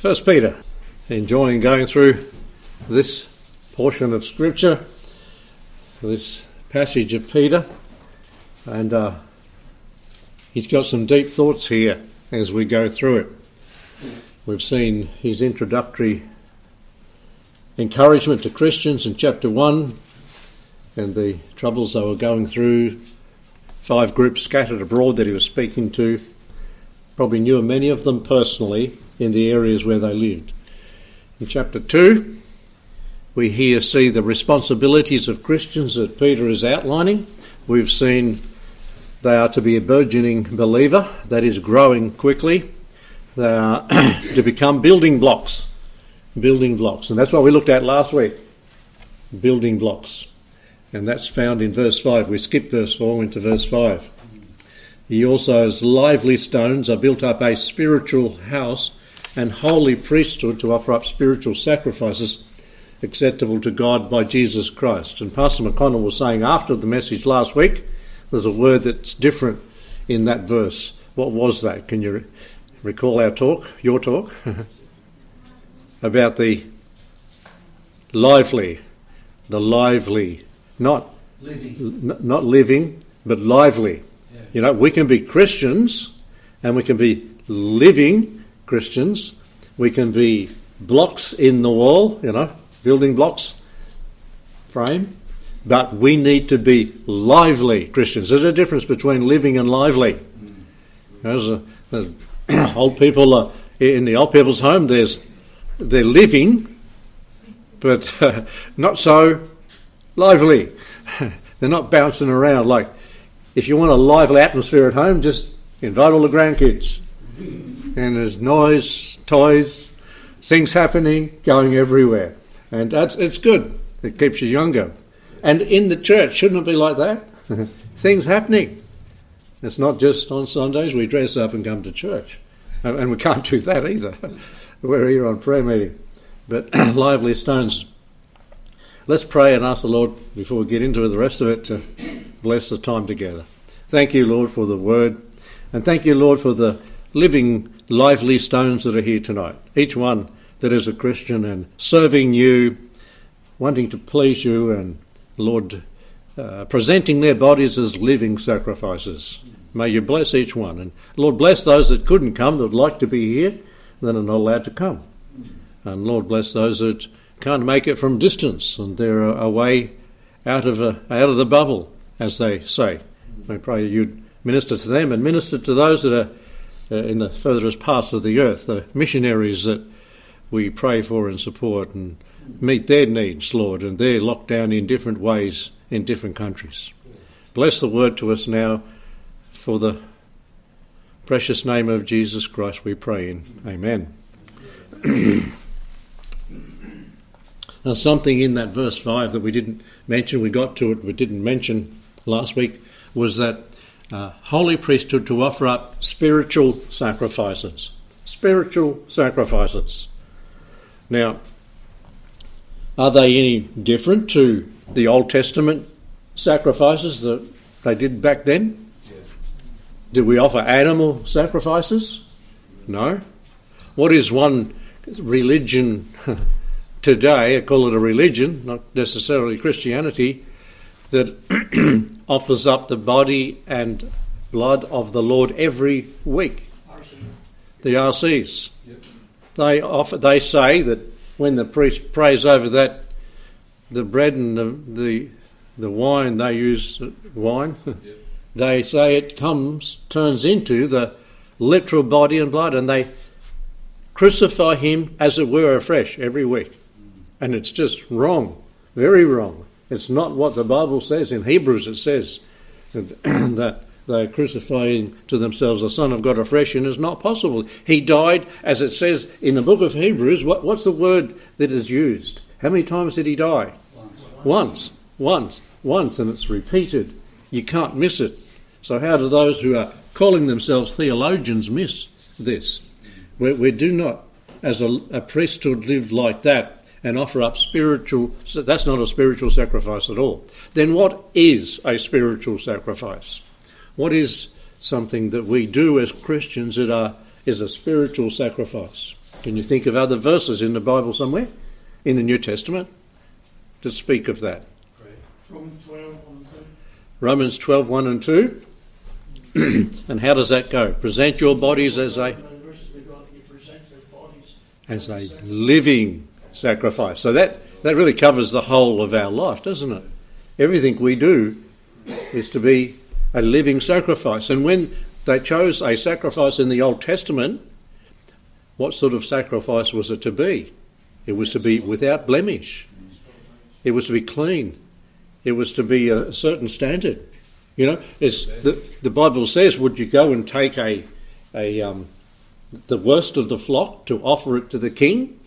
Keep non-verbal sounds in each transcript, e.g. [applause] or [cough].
First Peter, enjoying going through this portion of Scripture, this passage of Peter, and uh, he's got some deep thoughts here as we go through it. We've seen his introductory encouragement to Christians in chapter 1 and the troubles they were going through, five groups scattered abroad that he was speaking to. Probably knew many of them personally in the areas where they lived. In chapter 2, we here see the responsibilities of Christians that Peter is outlining. We've seen they are to be a burgeoning believer that is growing quickly. They are [clears throat] to become building blocks. Building blocks. And that's what we looked at last week. Building blocks. And that's found in verse 5. We skipped verse 4, went to verse 5. He also, as lively stones, are built up a spiritual house and holy priesthood to offer up spiritual sacrifices acceptable to God by Jesus Christ. And Pastor McConnell was saying after the message last week, there's a word that's different in that verse. What was that? Can you recall our talk, your talk, [laughs] about the lively, the lively, not living, not living, but lively. Yeah. You know, we can be Christians and we can be living Christians. We can be blocks in the wall, you know, building blocks, frame, but we need to be lively Christians. There's a difference between living and lively. There's, a, there's [coughs] old people uh, in the old people's home. There's they're living, but uh, [laughs] not so lively. [laughs] they're not bouncing around like. If you want a lively atmosphere at home, just invite all the grandkids and there's noise, toys, things happening, going everywhere. And that's, it's good. It keeps you younger. And in the church, shouldn't it be like that? [laughs] things happening. It's not just on Sundays we dress up and come to church. And we can't do that either. [laughs] We're here on prayer meeting. But [clears throat] lively stones. Let's pray and ask the Lord, before we get into the rest of it, to bless the time together. Thank you, Lord, for the word. And thank you, Lord, for the living, lively stones that are here tonight. Each one that is a Christian and serving you, wanting to please you, and Lord, uh, presenting their bodies as living sacrifices. May you bless each one. And Lord, bless those that couldn't come, that would like to be here, that are not allowed to come. And Lord, bless those that can't make it from distance and they're away out of, a, out of the bubble, as they say. I pray you'd minister to them and minister to those that are uh, in the furthest parts of the earth, the missionaries that we pray for and support and meet their needs, Lord, and they're locked down in different ways in different countries. Bless the word to us now for the precious name of Jesus Christ, we pray in. Amen. [clears throat] now, something in that verse 5 that we didn't mention, we got to it, we didn't mention last week, was that uh, holy priesthood to offer up spiritual sacrifices. Spiritual sacrifices. Now, are they any different to the Old Testament sacrifices that they did back then? Yes. Did we offer animal sacrifices? No. What is one religion [laughs] today? I call it a religion, not necessarily Christianity, that [clears throat] offers up the body and blood of the Lord every week. The RCs. They offer. They say that when the priest prays over that, the bread and the the, the wine they use wine. [laughs] they say it comes turns into the literal body and blood, and they crucify him as it were afresh every week, and it's just wrong, very wrong. It's not what the Bible says. In Hebrews, it says that [clears throat] they're crucifying to themselves the Son of God afresh, and it's not possible. He died, as it says in the book of Hebrews. What, what's the word that is used? How many times did he die? Once. Once. Once. Once, and it's repeated. You can't miss it. So, how do those who are calling themselves theologians miss this? We, we do not, as a, a priesthood, live like that and offer up spiritual, that's not a spiritual sacrifice at all. Then what is a spiritual sacrifice? What is something that we do as Christians that are, is a spiritual sacrifice? Can you think of other verses in the Bible somewhere? In the New Testament? To speak of that. Romans 12, 1 and 2. Romans 12, 1 and 2. [clears throat] and how does that go? Present your bodies as a as a living sacrifice. So that, that really covers the whole of our life, doesn't it? Everything we do is to be a living sacrifice. And when they chose a sacrifice in the Old Testament, what sort of sacrifice was it to be? It was to be without blemish. It was to be clean. It was to be a certain standard. You know, the, the Bible says, would you go and take a, a um, the worst of the flock to offer it to the king?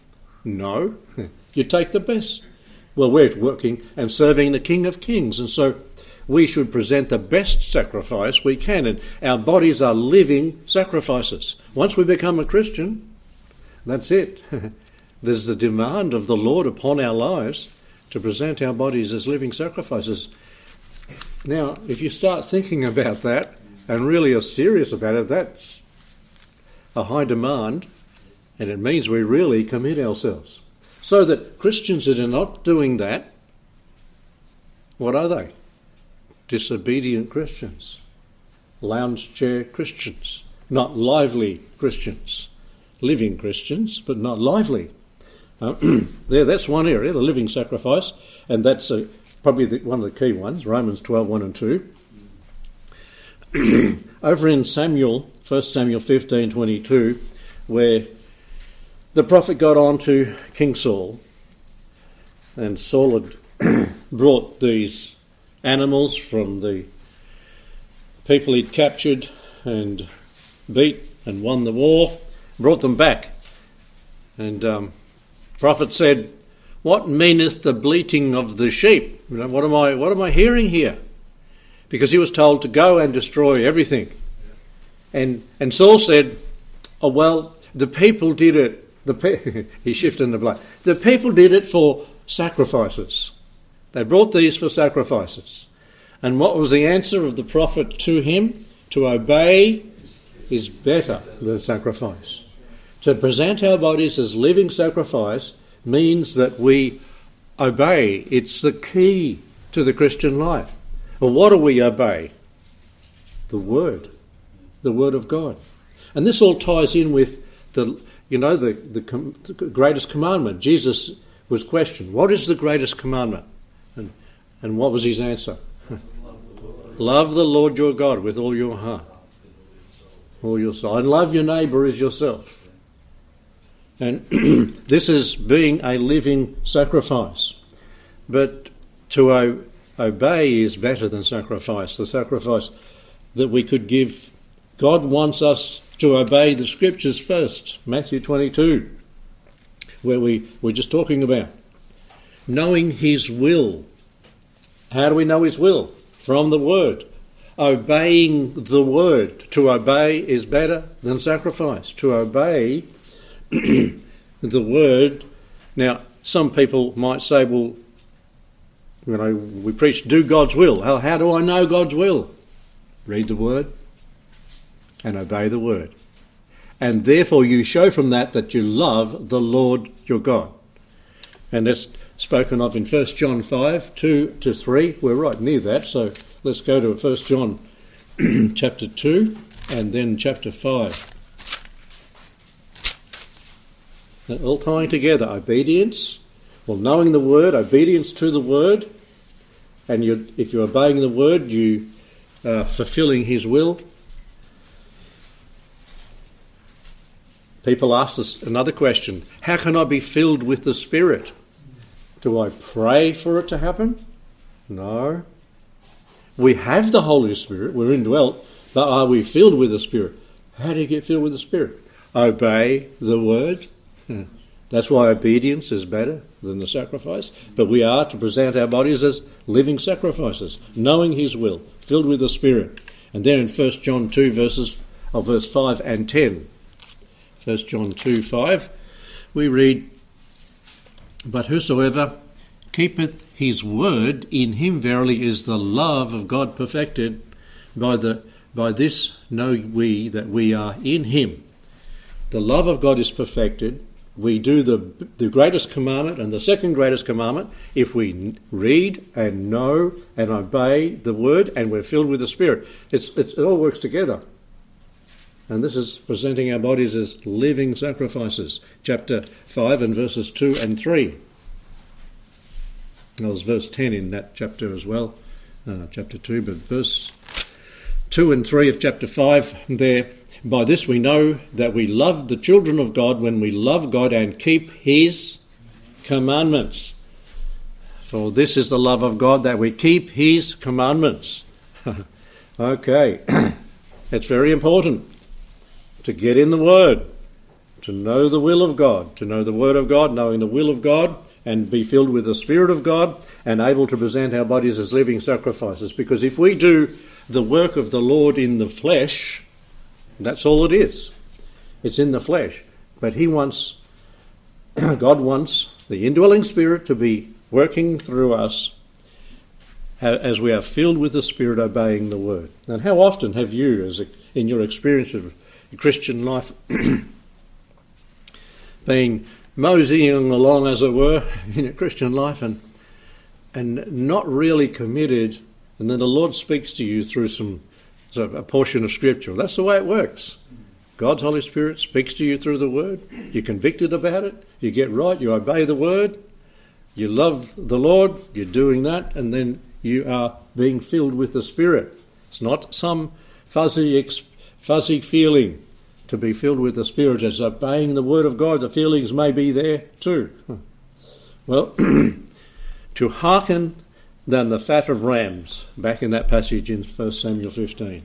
No. [laughs] you take the best. Well, we're working and serving the King of Kings, and so we should present the best sacrifice we can, and our bodies are living sacrifices. Once we become a Christian, that's it. [laughs] There's the demand of the Lord upon our lives to present our bodies as living sacrifices. Now, if you start thinking about that and really are serious about it, that's a high demand, and it means we really commit ourselves. So that Christians that are not doing that, what are they? Disobedient Christians, lounge chair Christians, not lively Christians, living Christians, but not lively. Uh, [clears throat] there, that's one area, the living sacrifice, and that's uh, probably the, one of the key ones, Romans 12, 1 and 2. [clears throat] Over in Samuel, 1 Samuel 15 22, where the prophet got on to King Saul, and Saul had [clears throat] brought these animals from the people he'd captured and beat and won the war, brought them back. And um, prophet said, "What meaneth the bleating of the sheep? You know, what am I? What am I hearing here?" because he was told to go and destroy everything. And, and Saul said, Oh, well, the people did it. The pe- [laughs] he shifted in the blood. The people did it for sacrifices. They brought these for sacrifices. And what was the answer of the prophet to him? To obey is better than sacrifice. To present our bodies as living sacrifice means that we obey. It's the key to the Christian life. Well, what do we obey? The Word, the Word of God. And this all ties in with the, you know, the, the, com- the greatest commandment. Jesus was questioned, What is the greatest commandment? And, and what was his answer? [laughs] love the Lord your God with all your heart, all your soul, and love your neighbour as yourself. And [clears throat] this is being a living sacrifice. But to obey is better than sacrifice. The sacrifice that we could give. God wants us to obey the scriptures first. Matthew 22, where we were just talking about. Knowing His will. How do we know His will? From the Word. Obeying the Word. To obey is better than sacrifice. To obey [clears throat] the Word. Now, some people might say, well, you know, we preach do God's will. How, how do I know God's will? Read the Word and obey the Word. And therefore you show from that that you love the Lord your God. And that's spoken of in 1 John 5, 2 to 3. We're right near that, so let's go to 1 John [clears throat] chapter 2 and then chapter 5. all tying together obedience, well, knowing the word, obedience to the word, and you're, if you're obeying the word, you are fulfilling His will. People ask us another question How can I be filled with the Spirit? Do I pray for it to happen? No. We have the Holy Spirit, we're indwelt, but are we filled with the Spirit? How do you get filled with the Spirit? Obey the word. [laughs] That's why obedience is better than the sacrifice. But we are to present our bodies as living sacrifices, knowing His will, filled with the Spirit. And then in 1 John 2, verses of verse 5 and 10. 1 John 2 5, we read, But whosoever keepeth his word, in him verily is the love of God perfected. By, the, by this know we that we are in him. the love of God is perfected. We do the, the greatest commandment and the second greatest commandment if we read and know and obey the word and we're filled with the Spirit. It's, it's, it all works together. And this is presenting our bodies as living sacrifices. Chapter 5 and verses 2 and 3. There's verse 10 in that chapter as well, uh, chapter 2, but verse 2 and 3 of chapter 5 there. By this we know that we love the children of God when we love God and keep His commandments. For this is the love of God that we keep His commandments. [laughs] okay, [clears throat] it's very important to get in the Word, to know the will of God, to know the Word of God, knowing the will of God, and be filled with the Spirit of God, and able to present our bodies as living sacrifices. Because if we do the work of the Lord in the flesh, that's all it is. It's in the flesh. But He wants, [clears throat] God wants the indwelling Spirit to be working through us as we are filled with the Spirit obeying the Word. And how often have you, as in your experience of Christian life, [clears throat] being moseying along, as it were, [laughs] in a Christian life and and not really committed, and then the Lord speaks to you through some a portion of Scripture. That's the way it works. God's Holy Spirit speaks to you through the Word. You're convicted about it. You get right. You obey the Word. You love the Lord. You're doing that, and then you are being filled with the Spirit. It's not some fuzzy fuzzy feeling to be filled with the Spirit as obeying the Word of God. The feelings may be there too. Hmm. Well, [clears throat] to hearken than the fat of rams, back in that passage in 1 Samuel 15.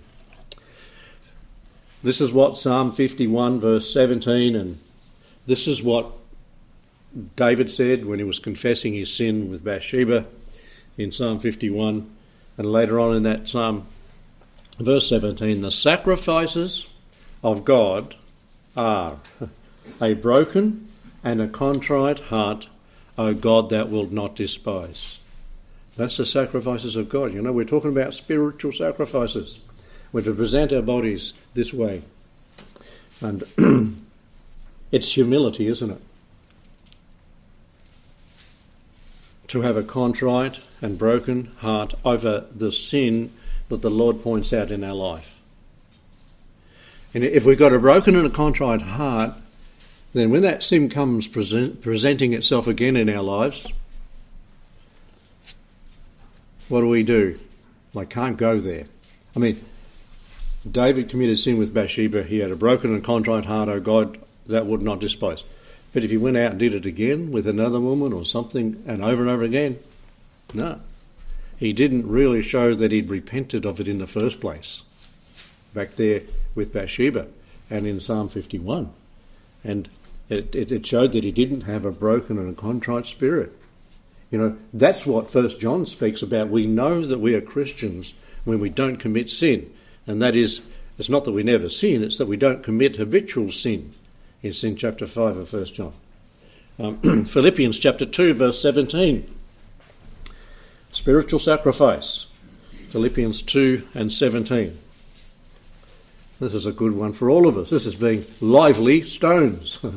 This is what Psalm 51, verse 17, and this is what David said when he was confessing his sin with Bathsheba in Psalm 51, and later on in that Psalm verse 17 the sacrifices of God are a broken and a contrite heart, O God, that will not despise. That's the sacrifices of God. You know, we're talking about spiritual sacrifices. We're to present our bodies this way. And [clears throat] it's humility, isn't it? To have a contrite and broken heart over the sin that the Lord points out in our life. And if we've got a broken and a contrite heart, then when that sin comes present, presenting itself again in our lives, what do we do? I can't go there. I mean, David committed sin with Bathsheba. He had a broken and contrite heart, oh God, that would not despise. But if he went out and did it again with another woman or something and over and over again, no he didn't really show that he'd repented of it in the first place. Back there with Bathsheba and in Psalm 51. And it, it, it showed that he didn't have a broken and a contrite spirit. You know, that's what First John speaks about. We know that we are Christians when we don't commit sin. And that is, it's not that we never sin, it's that we don't commit habitual sin. It's in chapter 5 of First John. Um, [clears throat] Philippians chapter 2, verse 17. Spiritual sacrifice. Philippians 2 and 17. This is a good one for all of us. This is being lively stones. [laughs]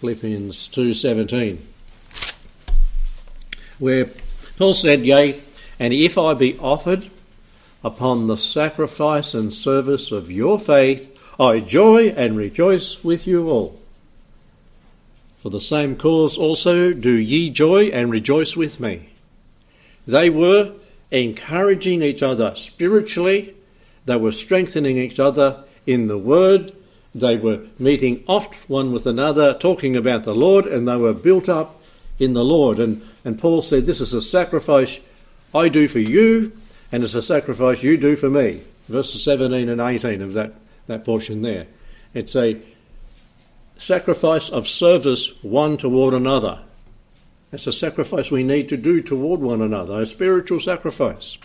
Philippians 2:17 where Paul said, "Yea, and if I be offered upon the sacrifice and service of your faith, I joy and rejoice with you all." For the same cause also do ye joy and rejoice with me. They were encouraging each other spiritually, they were strengthening each other in the word, they were meeting oft one with another, talking about the Lord, and they were built up in the Lord. And, and Paul said, This is a sacrifice I do for you, and it's a sacrifice you do for me. Verses 17 and 18 of that, that portion there. It's a sacrifice of service one toward another. It's a sacrifice we need to do toward one another, a spiritual sacrifice.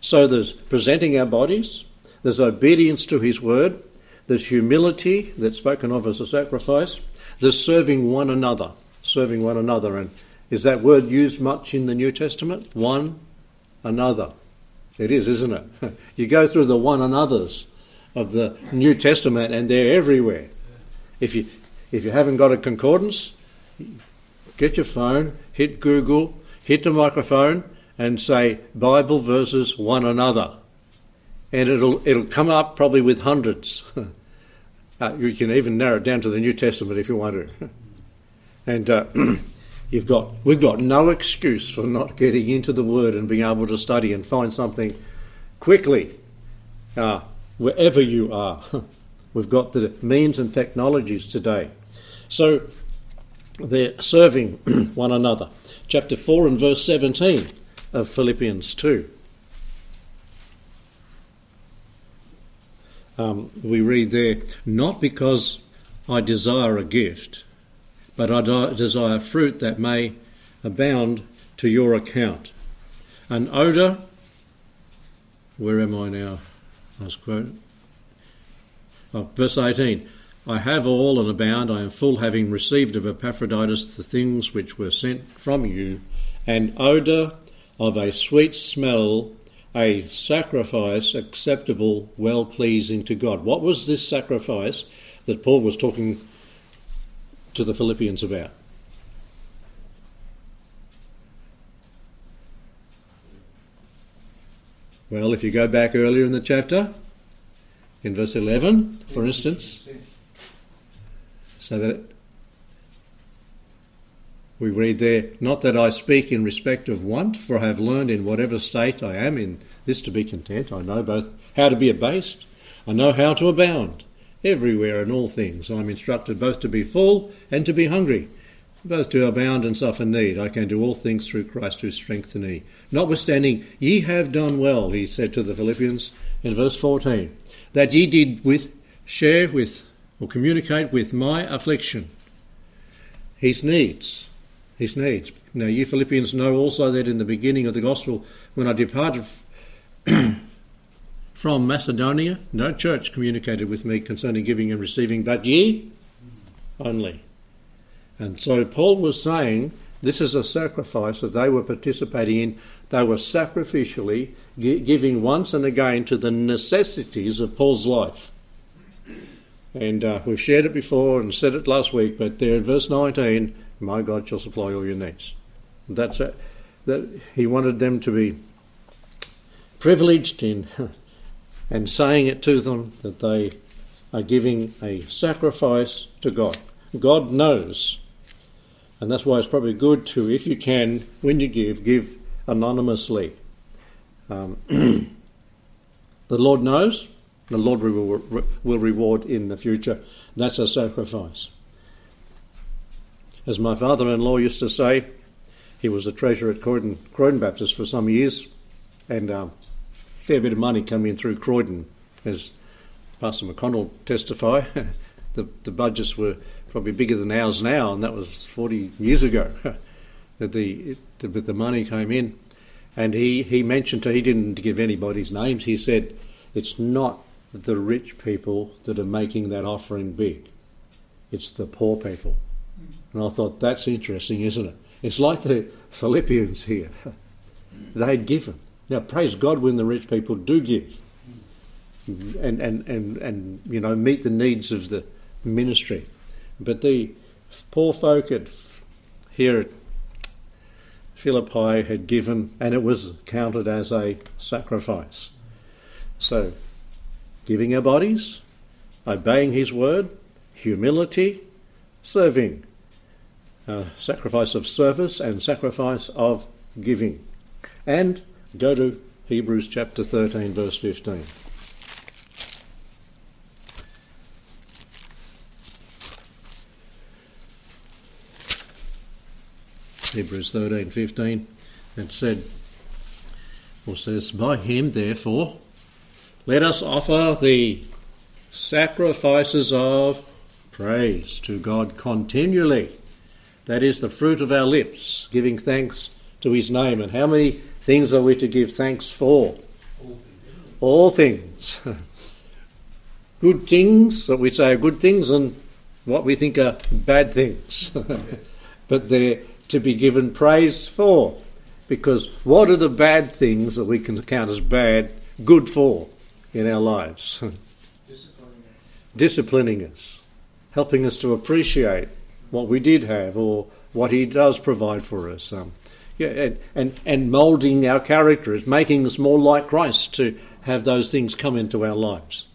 So there's presenting our bodies, there's obedience to His word, there's humility that's spoken of as a sacrifice, there's serving one another, serving one another. And is that word used much in the New Testament? One another. It is, isn't it? [laughs] You go through the one another's of the New Testament, and they're everywhere. If you if you haven't got a concordance, get your phone, hit Google, hit the microphone, and say Bible verses one another, and it'll it'll come up probably with hundreds. [laughs] uh, you can even narrow it down to the New Testament if you want to, [laughs] and. Uh, [clears throat] You've got, we've got no excuse for not getting into the Word and being able to study and find something quickly uh, wherever you are. [laughs] We've got the means and technologies today. So they're serving [clears throat] one another. Chapter 4 and verse 17 of Philippians 2. Um, we read there, not because I desire a gift but I desire fruit that may abound to your account. An odour, where am I now? Last quote. Oh, verse 18 I have all and abound, I am full, having received of Epaphroditus the things which were sent from you, an odour of a sweet smell, a sacrifice acceptable, well pleasing to God. What was this sacrifice that Paul was talking to the Philippians about? Well, if you go back earlier in the chapter, in verse 11, for instance, so that we read there, Not that I speak in respect of want, for I have learned in whatever state I am in this to be content. I know both how to be abased, I know how to abound. Everywhere in all things I am instructed both to be full and to be hungry, both to abound and suffer need. I can do all things through Christ who strengthens me. Notwithstanding, ye have done well, he said to the Philippians in verse 14, that ye did with share with or communicate with my affliction. His needs. His needs. Now, you Philippians know also that in the beginning of the gospel, when I departed [clears throat] from Macedonia, no church communicated with me concerning giving and receiving, but ye only. And so Paul was saying this is a sacrifice that they were participating in. They were sacrificially giving once and again to the necessities of Paul's life. And uh, we've shared it before and said it last week, but there in verse 19, my God shall supply all your needs. That's it. That he wanted them to be privileged in [laughs] and saying it to them that they are giving a sacrifice to God. God knows, and that's why it's probably good to, if you can, when you give, give anonymously. Um, [clears throat] the Lord knows, the Lord will, will reward in the future. That's a sacrifice. As my father in law used to say, he was a treasurer at Croydon, Croydon Baptist for some years, and um, fair bit of money coming in through Croydon, as Pastor McConnell testify. [laughs] the, the budgets were probably bigger than ours now, and that was 40 years ago [laughs] that the, the, the money came in. And he, he mentioned, to, he didn't give anybody's names, he said, it's not the rich people that are making that offering big, it's the poor people. And I thought, that's interesting, isn't it? It's like the Philippians here. [laughs] They'd given. Now, praise God when the rich people do give and, and, and, and you know, meet the needs of the ministry. But the poor folk at, here at Philippi had given, and it was counted as a sacrifice. So, giving our bodies, obeying His word, humility, serving, uh, sacrifice of service, and sacrifice of giving. And Go to Hebrews chapter 13, verse 15. Hebrews 13, 15. It said, or says, By him, therefore, let us offer the sacrifices of praise to God continually. That is the fruit of our lips, giving thanks to his name. And how many things are we to give thanks for? All things. [laughs] good things that we say are good things and what we think are bad things. [laughs] but they're to be given praise for. Because what are the bad things that we can count as bad, good for in our lives? disciplining us, helping us to appreciate what we did have or what He does provide for us. Um, yeah, and, and, and moulding our characters, making us more like Christ to have those things come into our lives.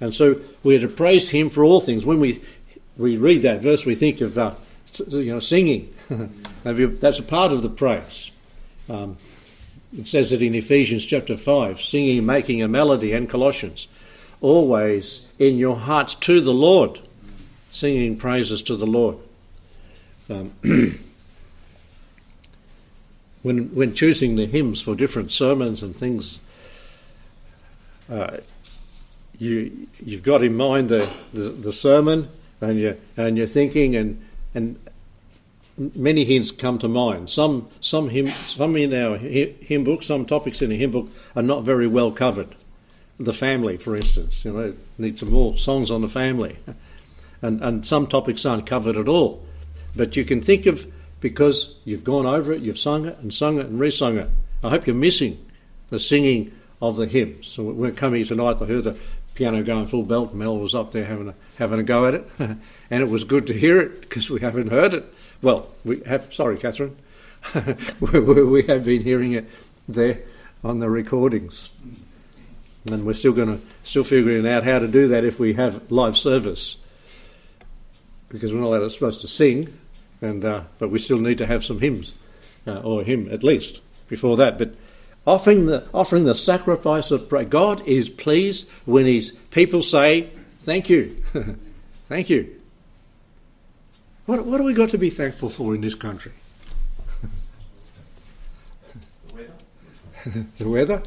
And so we're to praise Him for all things. When we, we read that verse, we think of uh, you know, singing. [laughs] That's a part of the praise. Um, it says it in Ephesians chapter 5 singing, making a melody, and Colossians. Always in your hearts to the Lord, singing praises to the Lord. Um, [clears throat] when, when choosing the hymns for different sermons and things, uh, you, you've got in mind the, the, the sermon and, you, and you're thinking, and, and many hymns come to mind. Some, some, hymn, some in our hymn book, some topics in a hymn book are not very well covered. The family, for instance, you know, need some more songs on the family. And, and some topics aren't covered at all. But you can think of, because you've gone over it, you've sung it and sung it and resung it. I hope you're missing the singing of the hymns. So we're coming tonight, I heard the piano going full belt. Mel was up there having a, having a go at it. [laughs] and it was good to hear it because we haven't heard it well, we have, sorry, Catherine, [laughs] we have been hearing it there on the recordings. And we're still going to, still figuring out how to do that if we have live service. Because we're not allowed, supposed to sing, and, uh, but we still need to have some hymns, uh, or hymn at least, before that. But offering the, offering the sacrifice of prayer, God is pleased when His people say, Thank you. [laughs] Thank you. What, what do we got to be thankful for in this country? the weather. [laughs] the weather.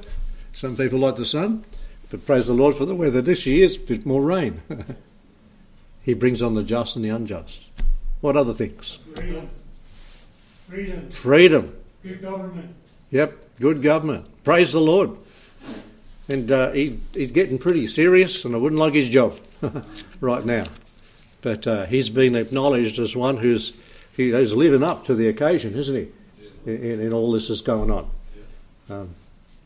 Some people like the sun, but praise the Lord for the weather. This year it's a bit more rain. [laughs] he brings on the just and the unjust. What other things? Freedom. Freedom. Freedom. Good government. Yep, good government. Praise the Lord. And uh, he, he's getting pretty serious, and I wouldn't like his job [laughs] right now. But uh, he's been acknowledged as one who's he's living up to the occasion, isn't he? In, in all this is going on, um,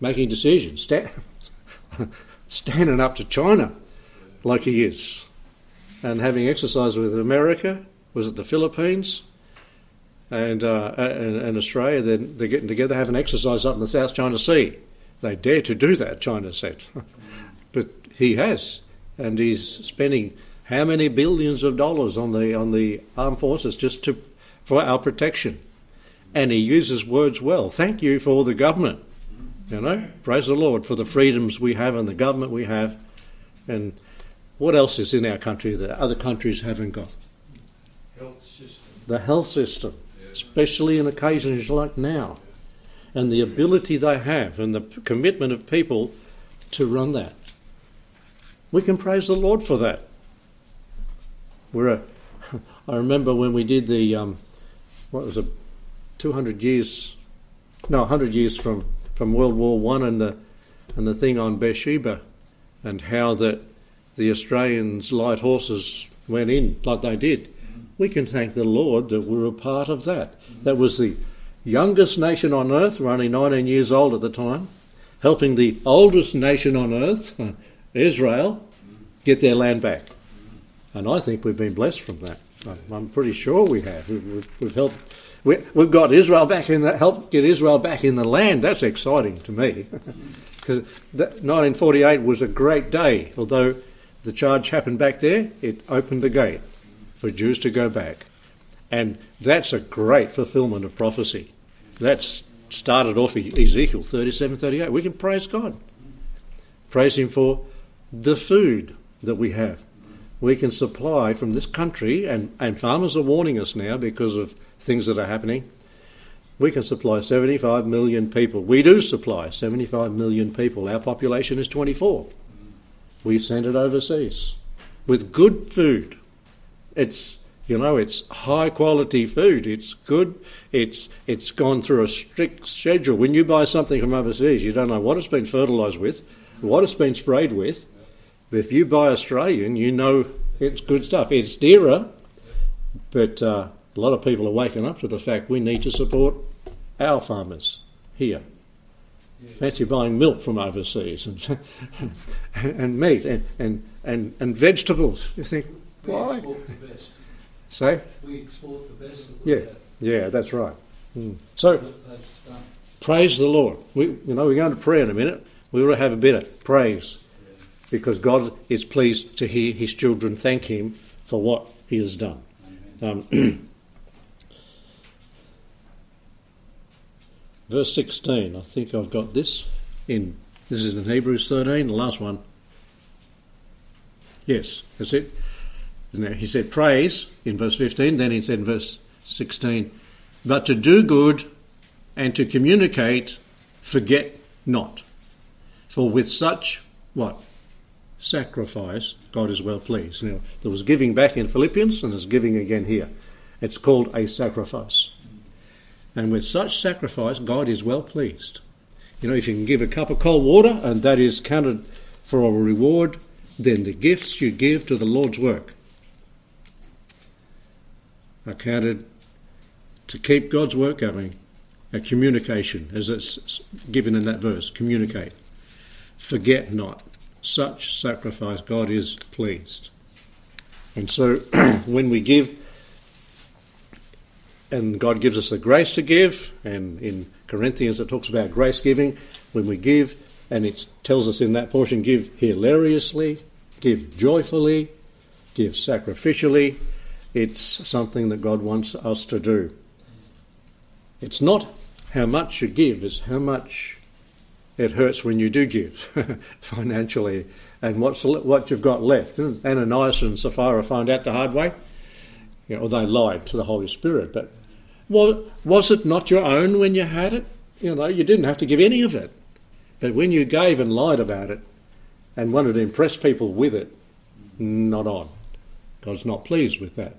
making decisions, sta- [laughs] standing up to China like he is, and having exercised with America. Was it the Philippines? And, uh, and, and Australia, they're, they're getting together, having exercise up in the South China Sea. They dare to do that, China said. [laughs] but he has, and he's spending how many billions of dollars on the on the armed forces just to for our protection. And he uses words well. Thank you for the government. You know, praise the Lord for the freedoms we have and the government we have. And what else is in our country that other countries haven't got? Health system. The health system, especially in occasions like now, and the ability they have and the commitment of people to run that. We can praise the Lord for that. We're a, [laughs] I remember when we did the, um, what was it, 200 years, no, 100 years from, from World War One and the, and the thing on Beersheba and how that the Australians' light horses went in like they did. We can thank the Lord that we were a part of that. That was the youngest nation on earth, we're only 19 years old at the time, helping the oldest nation on earth, [laughs] Israel, get their land back. And I think we've been blessed from that. I'm pretty sure we have. We've, helped. We, have got Israel back in the help get Israel back in the land. That's exciting to me, [laughs] because 1948 was a great day. Although the charge happened back there, it opened the gate for Jews to go back, and that's a great fulfilment of prophecy. That's started off Ezekiel 37, 38. We can praise God, praise Him for the food that we have we can supply from this country, and, and farmers are warning us now because of things that are happening. We can supply 75 million people. We do supply 75 million people. Our population is 24. We send it overseas with good food. It's you know it's high quality food. It's good. It's it's gone through a strict schedule. When you buy something from overseas, you don't know what it's been fertilised with, what it's been sprayed with, but if you buy Australian, you know it's good stuff. It's dearer, but uh, a lot of people are waking up to the fact we need to support our farmers here. Fancy buying milk from overseas and [laughs] and meat and, and, and, and vegetables. You think, We why? export the best. Say? We export the best Yeah. have. Yeah, that's right. Mm. So That- that's done. praise the Lord. We, you know, we're going to pray in a minute. We ought to have a bit of praise because God is pleased to hear His children thank Him for what He has done. Um, [clears throat] verse 16, I think I've got this in, this is in Hebrews 13, the last one. Yes, that's it. It? He said praise in verse 15, then he said in verse 16, but to do good and to communicate, forget not. For with such, what? Sacrifice, God is well pleased. Now, there was giving back in Philippians and there's giving again here. It's called a sacrifice. And with such sacrifice, God is well pleased. You know, if you can give a cup of cold water and that is counted for a reward, then the gifts you give to the Lord's work are counted to keep God's work going. A communication, as it's given in that verse, communicate. Forget not. Such sacrifice, God is pleased. And so [clears throat] when we give, and God gives us the grace to give, and in Corinthians it talks about grace giving, when we give, and it tells us in that portion, give hilariously, give joyfully, give sacrificially, it's something that God wants us to do. It's not how much you give, it's how much it hurts when you do give [laughs] financially and what's what you've got left. Ananias and Sapphira found out the hard way. You know, they lied to the Holy Spirit, but was, was it not your own when you had it? You know, you didn't have to give any of it. But when you gave and lied about it and wanted to impress people with it, not on. God's not pleased with that.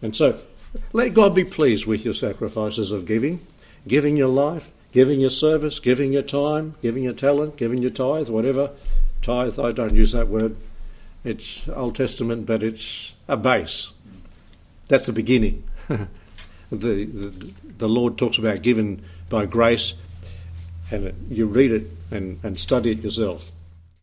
And so let God be pleased with your sacrifices of giving, giving your life, giving your service, giving your time, giving your talent, giving your tithe, whatever. Tithe, I don't use that word. It's Old Testament, but it's a base. That's the beginning. [laughs] the, the, the Lord talks about given by grace, and you read it and, and study it yourself.